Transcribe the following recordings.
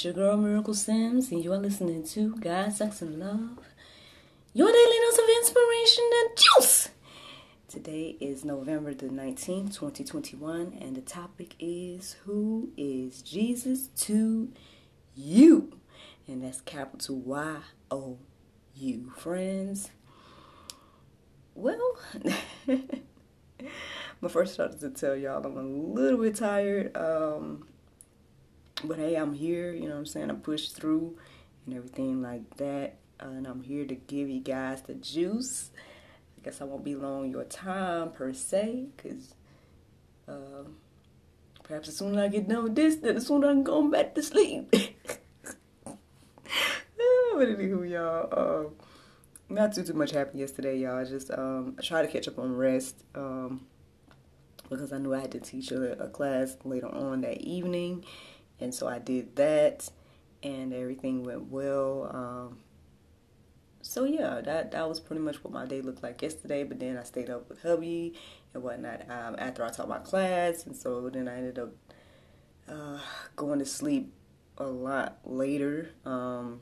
It's your girl Miracle Sims, and you are listening to God, Sex, and Love, your daily dose of inspiration and juice. Today is November the 19th, 2021, and the topic is Who is Jesus to you? And that's capital Y O U, friends. Well, my first thought is to tell y'all I'm a little bit tired. Um, but hey, I'm here. You know what I'm saying? I pushed through and everything like that. Uh, and I'm here to give you guys the juice. I guess I won't be long your time per se, because uh, perhaps as soon as I get done with this, then as soon as I can go back to sleep. but anywho, y'all. Um, not too too much happened yesterday, y'all. I just um I tried to catch up on rest um because I knew I had to teach a, a class later on that evening, and so I did that, and everything went well. Um, so yeah, that that was pretty much what my day looked like yesterday. But then I stayed up with hubby and whatnot um, after I taught my class, and so then I ended up uh, going to sleep a lot later. Um,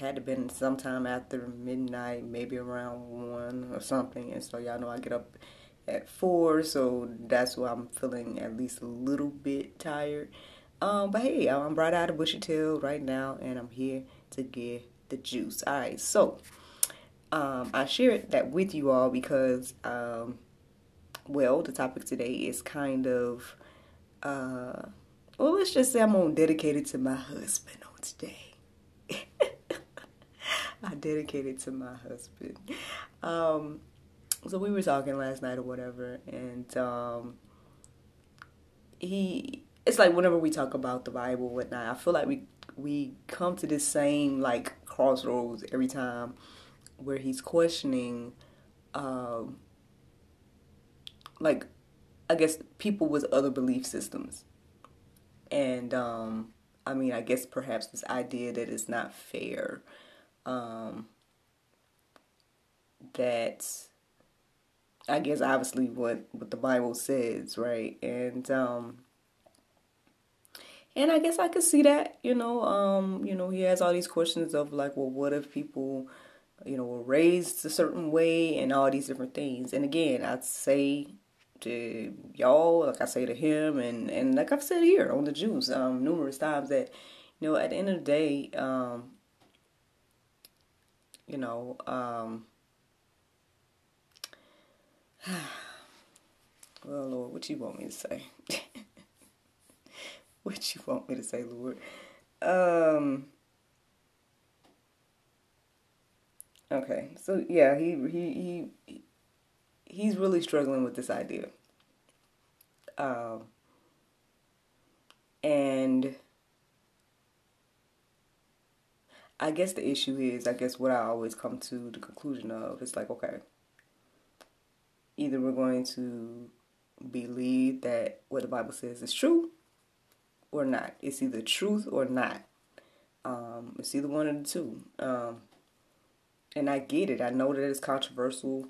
had to been sometime after midnight, maybe around one or something. And so y'all know I get up at four, so that's why I'm feeling at least a little bit tired. Um, but hey, I'm right out of bushy tail right now, and I'm here to give the juice. All right, so um, I shared that with you all because, um, well, the topic today is kind of, uh, well, let's just say I'm gonna dedicate it to my husband on today. I dedicated to my husband. Um, so we were talking last night or whatever, and um, he. It's like whenever we talk about the Bible, whatnot, I feel like we we come to this same like crossroads every time, where he's questioning, um, like, I guess people with other belief systems, and um, I mean, I guess perhaps this idea that it's not fair um, that I guess obviously what what the Bible says, right? And um, and I guess I could see that, you know, um, you know, he has all these questions of like, well, what if people, you know, were raised a certain way and all these different things. And again, I'd say to y'all, like I say to him, and and like I've said here on the Juice, um, numerous times that, you know, at the end of the day, um, you know, um, well, Lord, what you want me to say? what you want me to say, Lord? Um, okay, so yeah, he he he he's really struggling with this idea. Um, and I guess the issue is, I guess what I always come to the conclusion of is like, okay, either we're going to believe that what the Bible says is true or not. It's either truth or not. Um, it's either one of the two. Um, and I get it. I know that it's controversial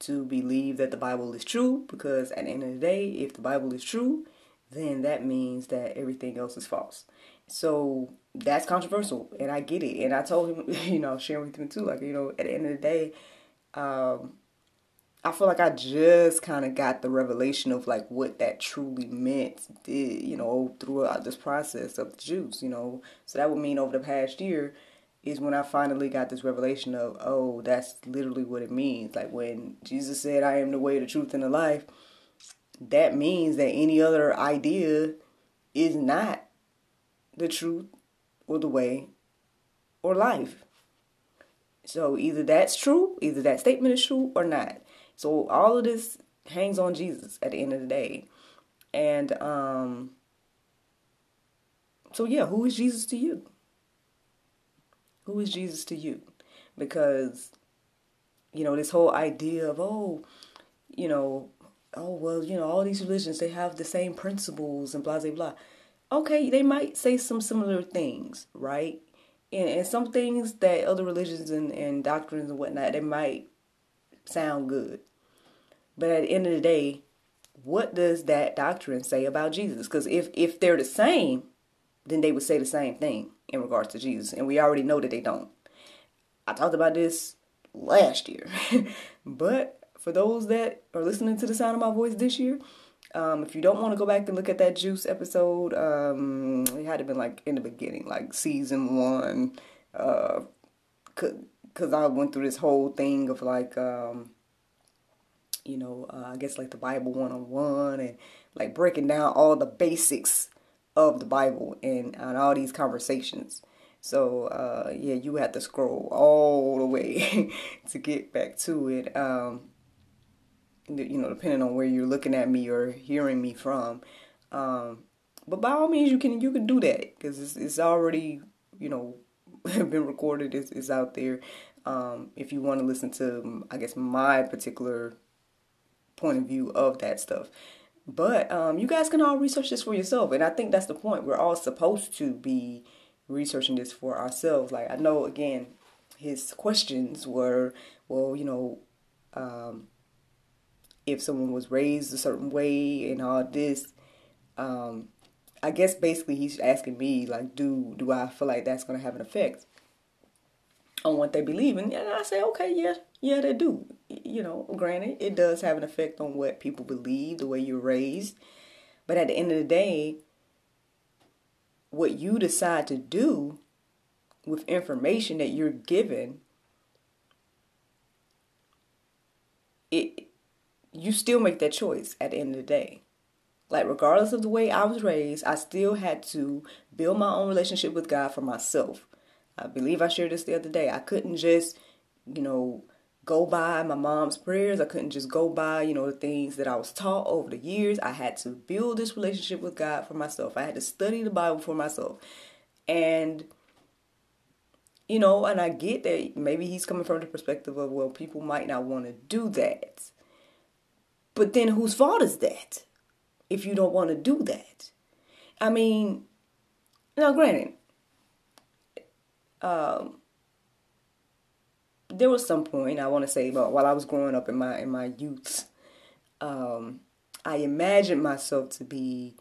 to believe that the Bible is true because at the end of the day, if the Bible is true, then that means that everything else is false. So that's controversial, and I get it. And I told him, you know, sharing with him too, like you know, at the end of the day, um, I feel like I just kind of got the revelation of like what that truly meant, did, you know, throughout this process of the juice, you know. So that would mean over the past year is when I finally got this revelation of, oh, that's literally what it means. Like when Jesus said, I am the way, the truth, and the life, that means that any other idea is not the truth or the way or life. So either that's true, either that statement is true or not. So all of this hangs on Jesus at the end of the day. And um so yeah, who is Jesus to you? Who is Jesus to you? Because you know, this whole idea of oh, you know, oh well, you know, all these religions they have the same principles and blah blah blah. Okay, they might say some similar things, right? And, and some things that other religions and, and doctrines and whatnot, they might sound good. But at the end of the day, what does that doctrine say about Jesus? Because if, if they're the same, then they would say the same thing in regards to Jesus. And we already know that they don't. I talked about this last year. but for those that are listening to the sound of my voice this year, um, if you don't want to go back and look at that Juice episode, um, it had to been like in the beginning, like season one, uh, cause I went through this whole thing of like, um, you know, uh, I guess like the Bible one on one and like breaking down all the basics of the Bible and, and all these conversations. So uh, yeah, you have to scroll all the way to get back to it. Um, you know, depending on where you're looking at me or hearing me from. Um, but by all means, you can you can do that because it's it's already you know been recorded. is, it's out there. Um, if you want to listen to, I guess my particular point of view of that stuff. But um, you guys can all research this for yourself, and I think that's the point. We're all supposed to be researching this for ourselves. Like I know, again, his questions were, well, you know, um, if someone was raised a certain way and all this. Um, I guess basically he's asking me like, do do I feel like that's gonna have an effect on what they believe in? And I say, okay, yeah, yeah, they do. You know, granted, it does have an effect on what people believe, the way you're raised. But at the end of the day, what you decide to do with information that you're given, it you still make that choice at the end of the day. Like, regardless of the way I was raised, I still had to build my own relationship with God for myself. I believe I shared this the other day. I couldn't just, you know, go by my mom's prayers. I couldn't just go by, you know, the things that I was taught over the years. I had to build this relationship with God for myself. I had to study the Bible for myself. And, you know, and I get that maybe he's coming from the perspective of, well, people might not want to do that. But then whose fault is that if you don't want to do that? I mean, now granted, um, there was some point I want to say about while I was growing up in my in my youth, um, I imagined myself to be,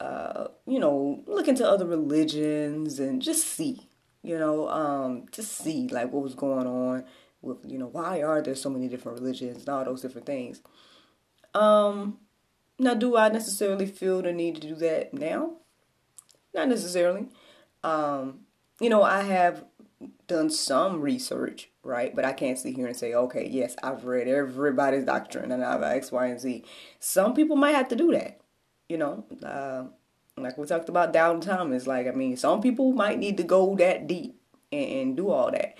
uh, you know, looking to other religions and just see, you know, um, just see like what was going on with, you know, why are there so many different religions and all those different things. Um, now, do I necessarily feel the need to do that now? Not necessarily. Um, you know, I have done some research, right? But I can't sit here and say, okay, yes, I've read everybody's doctrine and I've X, Y, and Z. Some people might have to do that, you know. Uh, like we talked about Doubting Thomas, like I mean, some people might need to go that deep and, and do all that.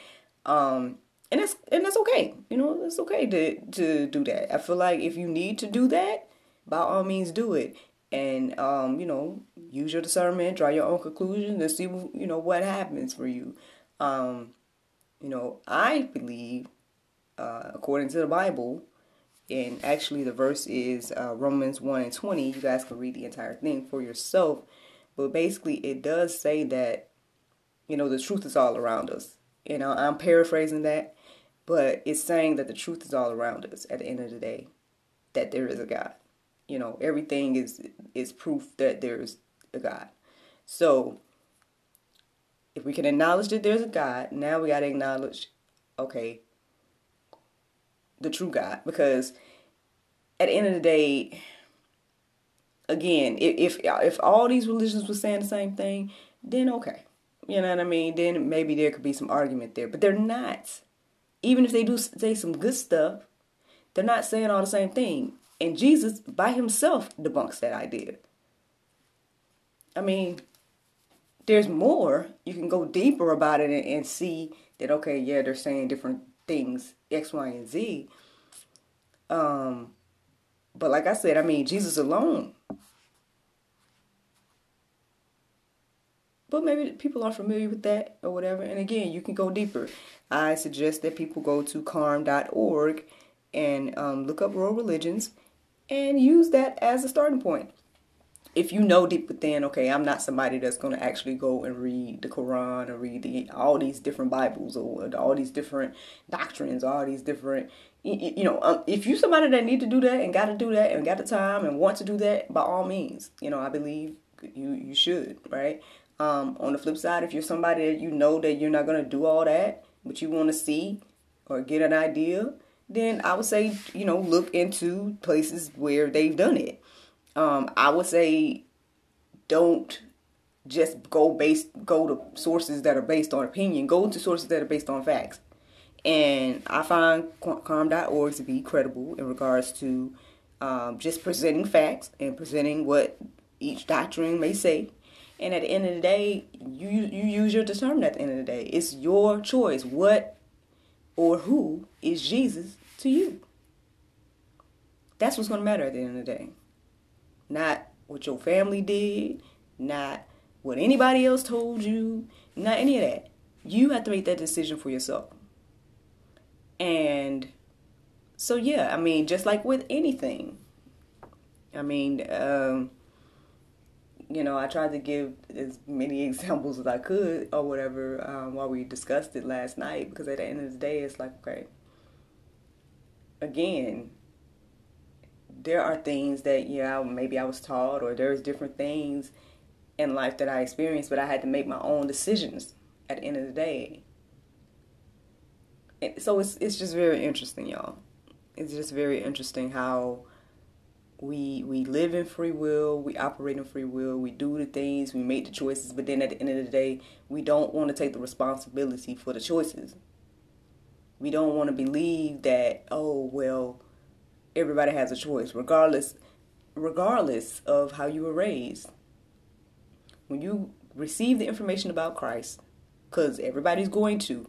Um, and that's and that's okay. You know, it's okay to to do that. I feel like if you need to do that, by all means do it. And um, you know, use your discernment, draw your own conclusions, and see you know what happens for you. Um, you know, I believe, uh, according to the Bible, and actually the verse is uh, Romans one and twenty. You guys can read the entire thing for yourself, but basically it does say that you know the truth is all around us. You know, I'm paraphrasing that, but it's saying that the truth is all around us at the end of the day, that there is a God. You know, everything is is proof that there is a God. So if we can acknowledge that there's a God, now we got to acknowledge, okay, the true God. Because at the end of the day, again, if if all these religions were saying the same thing, then okay, you know what I mean. Then maybe there could be some argument there, but they're not. Even if they do say some good stuff, they're not saying all the same thing. And Jesus by himself debunks that idea. I mean, there's more. You can go deeper about it and, and see that okay, yeah, they're saying different things, X, Y, and Z. Um, but like I said, I mean, Jesus alone. But maybe people aren't familiar with that or whatever. And again, you can go deeper. I suggest that people go to carm.org and um, look up world religions and use that as a starting point if you know deep within, okay, I'm not somebody that's going to actually go and read the Quran or read the, all these different Bibles or all these different doctrines, all these different, you know, um, if you somebody that need to do that and got to do that and got the time and want to do that, by all means, you know, I believe you you should, right? Um, on the flip side, if you're somebody that you know that you're not going to do all that, but you want to see or get an idea, then I would say, you know, look into places where they've done it um, I would say don't just go based go to sources that are based on opinion. Go to sources that are based on facts. And I find carm.org to be credible in regards to um, just presenting facts and presenting what each doctrine may say. And at the end of the day, you you use your discernment. At the end of the day, it's your choice. What or who is Jesus to you? That's what's going to matter at the end of the day not what your family did, not what anybody else told you, not any of that. You have to make that decision for yourself. And so, yeah, I mean, just like with anything, I mean, um, you know, I tried to give as many examples as I could or whatever um, while we discussed it last night because at the end of the day, it's like, okay, again, there are things that yeah maybe I was taught or there's different things in life that I experienced, but I had to make my own decisions at the end of the day. And so it's it's just very interesting, y'all. It's just very interesting how we we live in free will, we operate in free will, we do the things, we make the choices, but then at the end of the day, we don't want to take the responsibility for the choices. We don't want to believe that, oh well, everybody has a choice, regardless regardless of how you were raised. When you receive the information about Christ, because everybody's going to,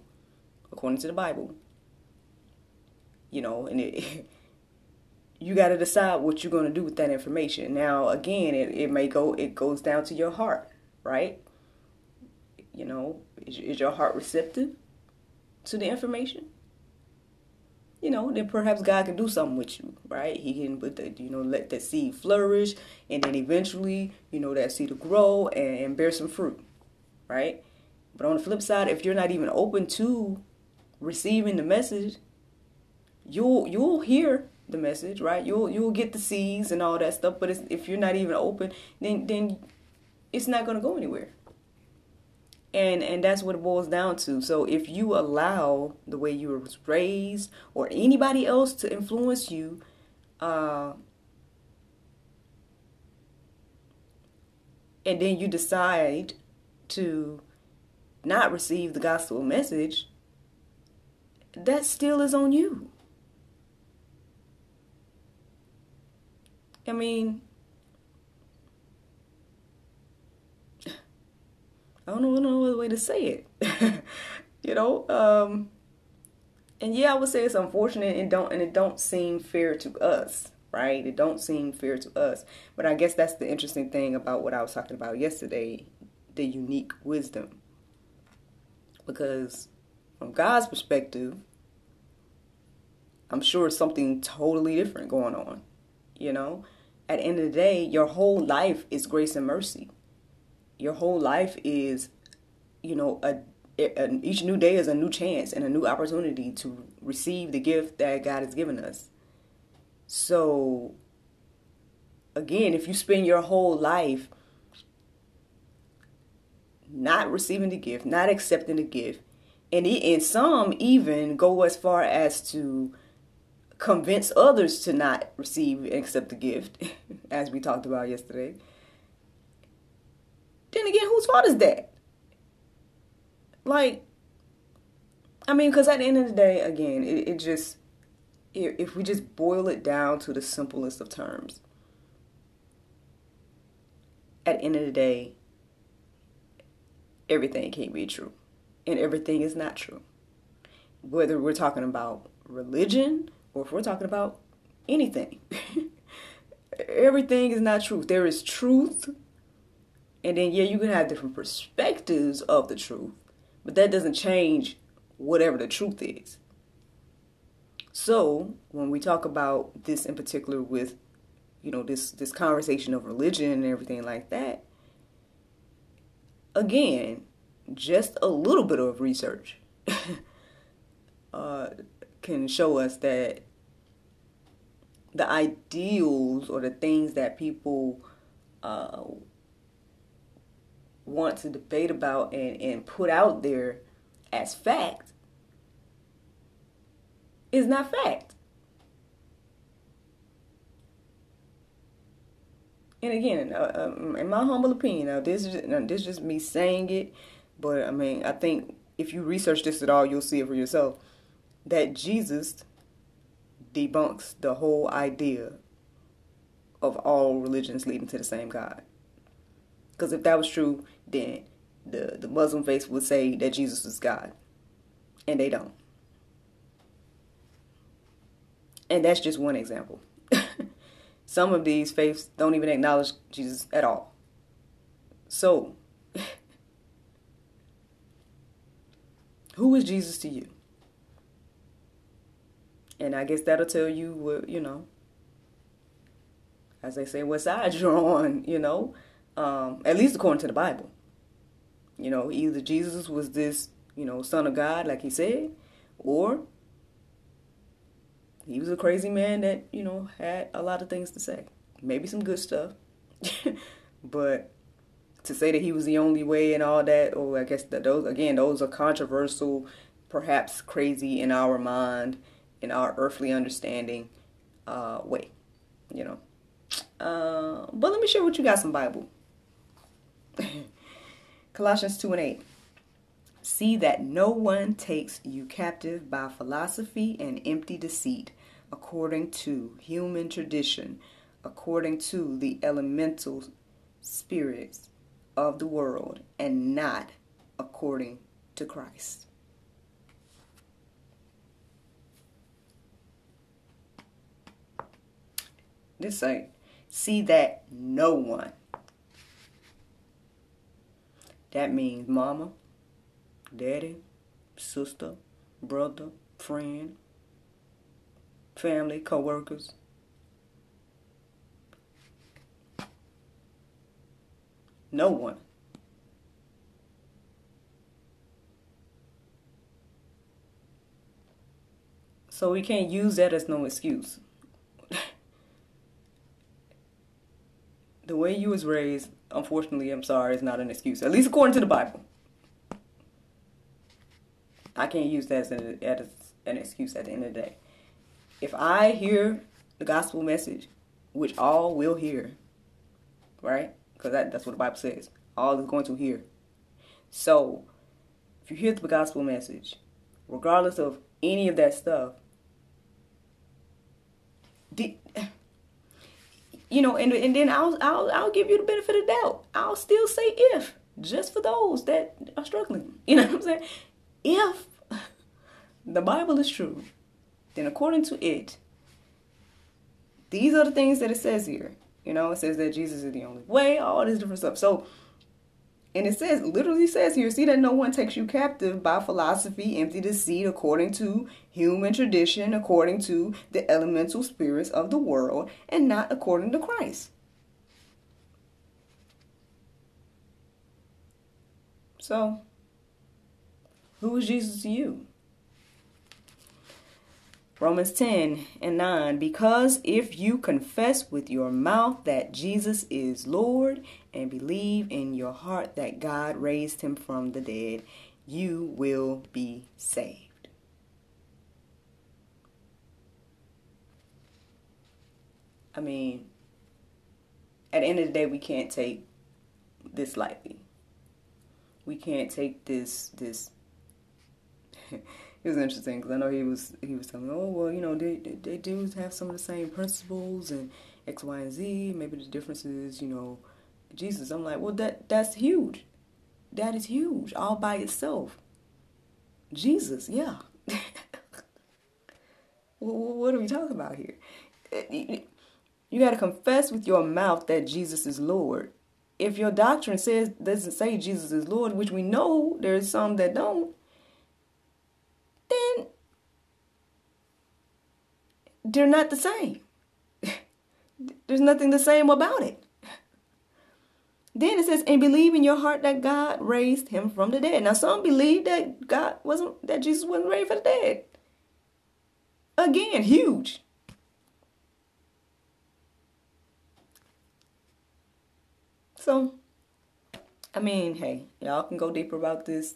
according to the Bible, you know, and it, you got to decide what you're going to do with that information. Now, again, it, it may go, it goes down to your heart, right? You know, is, is your heart receptive to the information? you know, then perhaps God can do something with you, right? He can put the, you know, let that seed flourish, and then eventually, you know, that seed to grow and, and bear some fruit, right? But on the flip side, if you're not even open to receiving the message, you'll you'll hear the message, right? You'll you'll get the seeds and all that stuff. But if you're not even open, then then it's not gonna go anywhere and and that's what it boils down to so if you allow the way you were raised or anybody else to influence you uh, and then you decide to not receive the gospel message that still is on you i mean I don't know no other way to say it. you know, um, and yeah, I would say it's unfortunate and don't and it don't seem fair to us, right? It don't seem fair to us. But I guess that's the interesting thing about what I was talking about yesterday, the unique wisdom. Because from God's perspective, I'm sure something totally different going on. You know, at the end of the day, your whole life is grace and mercy your whole life is, you know, a, a, each new day is a new chance and a new opportunity to receive the gift that God has given us. So, again, if you spend your whole life not receiving the gift, not accepting the gift, and, and some even go as far as to convince others to not receive and accept the gift, as we talked about yesterday. Then again, whose fault is that? Like, I mean, because at the end of the day, again, it, it just, if we just boil it down to the simplest of terms, at the end of the day, everything can't be true. And everything is not true. Whether we're talking about religion or if we're talking about anything, everything is not truth. There is truth. And then, yeah, you can have different perspectives of the truth, but that doesn't change whatever the truth is. So, when we talk about this in particular with you know this this conversation of religion and everything like that again just a little bit of research uh, can show us that the ideals or the things that people uh, want to debate about and, and put out there as fact is not fact. and again, uh, um, in my humble opinion, now this is now, this is just me saying it, but I mean, I think if you research this at all, you'll see it for yourself that Jesus debunks the whole idea of all religions leading to the same God. Because if that was true, then the the Muslim faith would say that Jesus is God, and they don't. And that's just one example. Some of these faiths don't even acknowledge Jesus at all. So, who is Jesus to you? And I guess that'll tell you what, you know, as they say, what side you're on, you know, um, at least according to the Bible. You know, either Jesus was this, you know, son of God, like he said, or he was a crazy man that you know had a lot of things to say. Maybe some good stuff. But to say that he was the only way and all that or i guess that those again those are controversial perhaps crazy in our mind in our earthly understanding uh way you know. Uh but let me share with you guys some bible. Colossians 2 and 8 See that no one takes you captive by philosophy and empty deceit, according to human tradition, according to the elemental spirits of the world, and not according to Christ. This see that no one. That means mama, daddy, sister, brother, friend, family, co-workers. No one. So we can't use that as no excuse. The way you was raised, unfortunately, I'm sorry, is not an excuse. At least according to the Bible. I can't use that as an, as an excuse at the end of the day. If I hear the gospel message, which all will hear, right? Because that, that's what the Bible says. All is going to hear. So, if you hear the gospel message, regardless of any of that stuff, the, you know, and and then I'll I'll I'll give you the benefit of doubt. I'll still say if, just for those that are struggling. You know what I'm saying? if the Bible is true, then according to it, these are the things that it says here. You know, it says that Jesus is the only way, all this different stuff. So, and it says, literally says here, see that no one takes you captive by philosophy, empty deceit, according to human tradition, according to the elemental spirits of the world, and not according to Christ. So, who is Jesus to you? Romans 10 and 9. Because if you confess with your mouth that Jesus is Lord and believe in your heart that God raised him from the dead, you will be saved. I mean, at the end of the day, we can't take this lightly. We can't take this this it was interesting because I know he was he was telling me, oh well, you know, they, they, they do have some of the same principles and X, Y, and Z. Maybe the difference is, you know, Jesus. I'm like, well, that that's huge. That is huge, all by itself. Jesus, yeah. what are we talking about here? Eh, you got to confess with your mouth that Jesus is Lord. If your doctrine says doesn't say Jesus is Lord, which we know there's some that don't, then they're not the same. There's nothing the same about it. Then it says, and believe in your heart that God raised him from the dead. Now some believe that God wasn't that Jesus wasn't raised from the dead. Again, huge. So, I mean, hey, y'all can go deeper about this.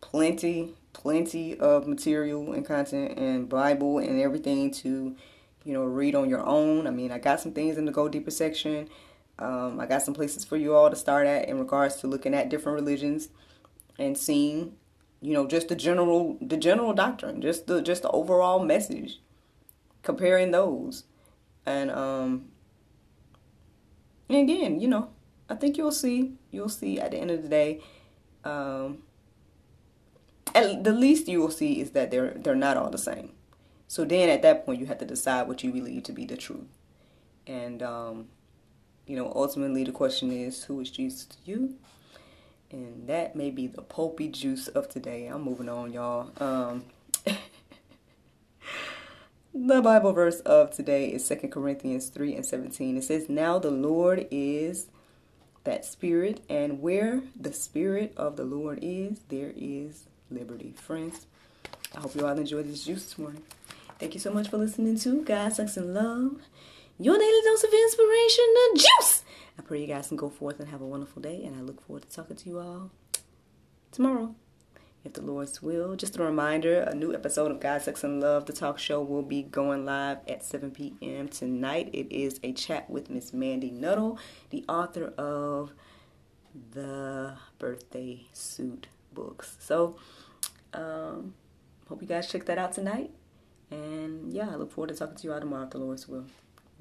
Plenty, plenty of material and content and Bible and everything to, you know, read on your own. I mean, I got some things in the Go Deeper section. Um, I got some places for you all to start at in regards to looking at different religions and seeing, you know, just the general the general doctrine, just the just the overall message, comparing those, and um, and again, you know, I think you'll see you'll see at the end of the day, um, at the least you will see is that they're they're not all the same. So then at that point you have to decide what you believe to be the truth. And um, you know, ultimately the question is who is Jesus to you? And that may be the pulpy juice of today. I'm moving on, y'all. Um, the Bible verse of today is 2 Corinthians 3 and 17. It says, Now the Lord is that Spirit, and where the Spirit of the Lord is, there is liberty. Friends, I hope you all enjoyed this juice this morning. Thank you so much for listening to God, Sex, and Love, your daily dose of inspiration, the juice. I pray you guys can go forth and have a wonderful day, and I look forward to talking to you all tomorrow. If the Lord's will, just a reminder a new episode of God, Sex, and Love, the talk show, will be going live at 7 p.m. tonight. It is a chat with Miss Mandy Nuttall, the author of the Birthday Suit books. So, um, hope you guys check that out tonight. And yeah, I look forward to talking to you all tomorrow if the Lord's will.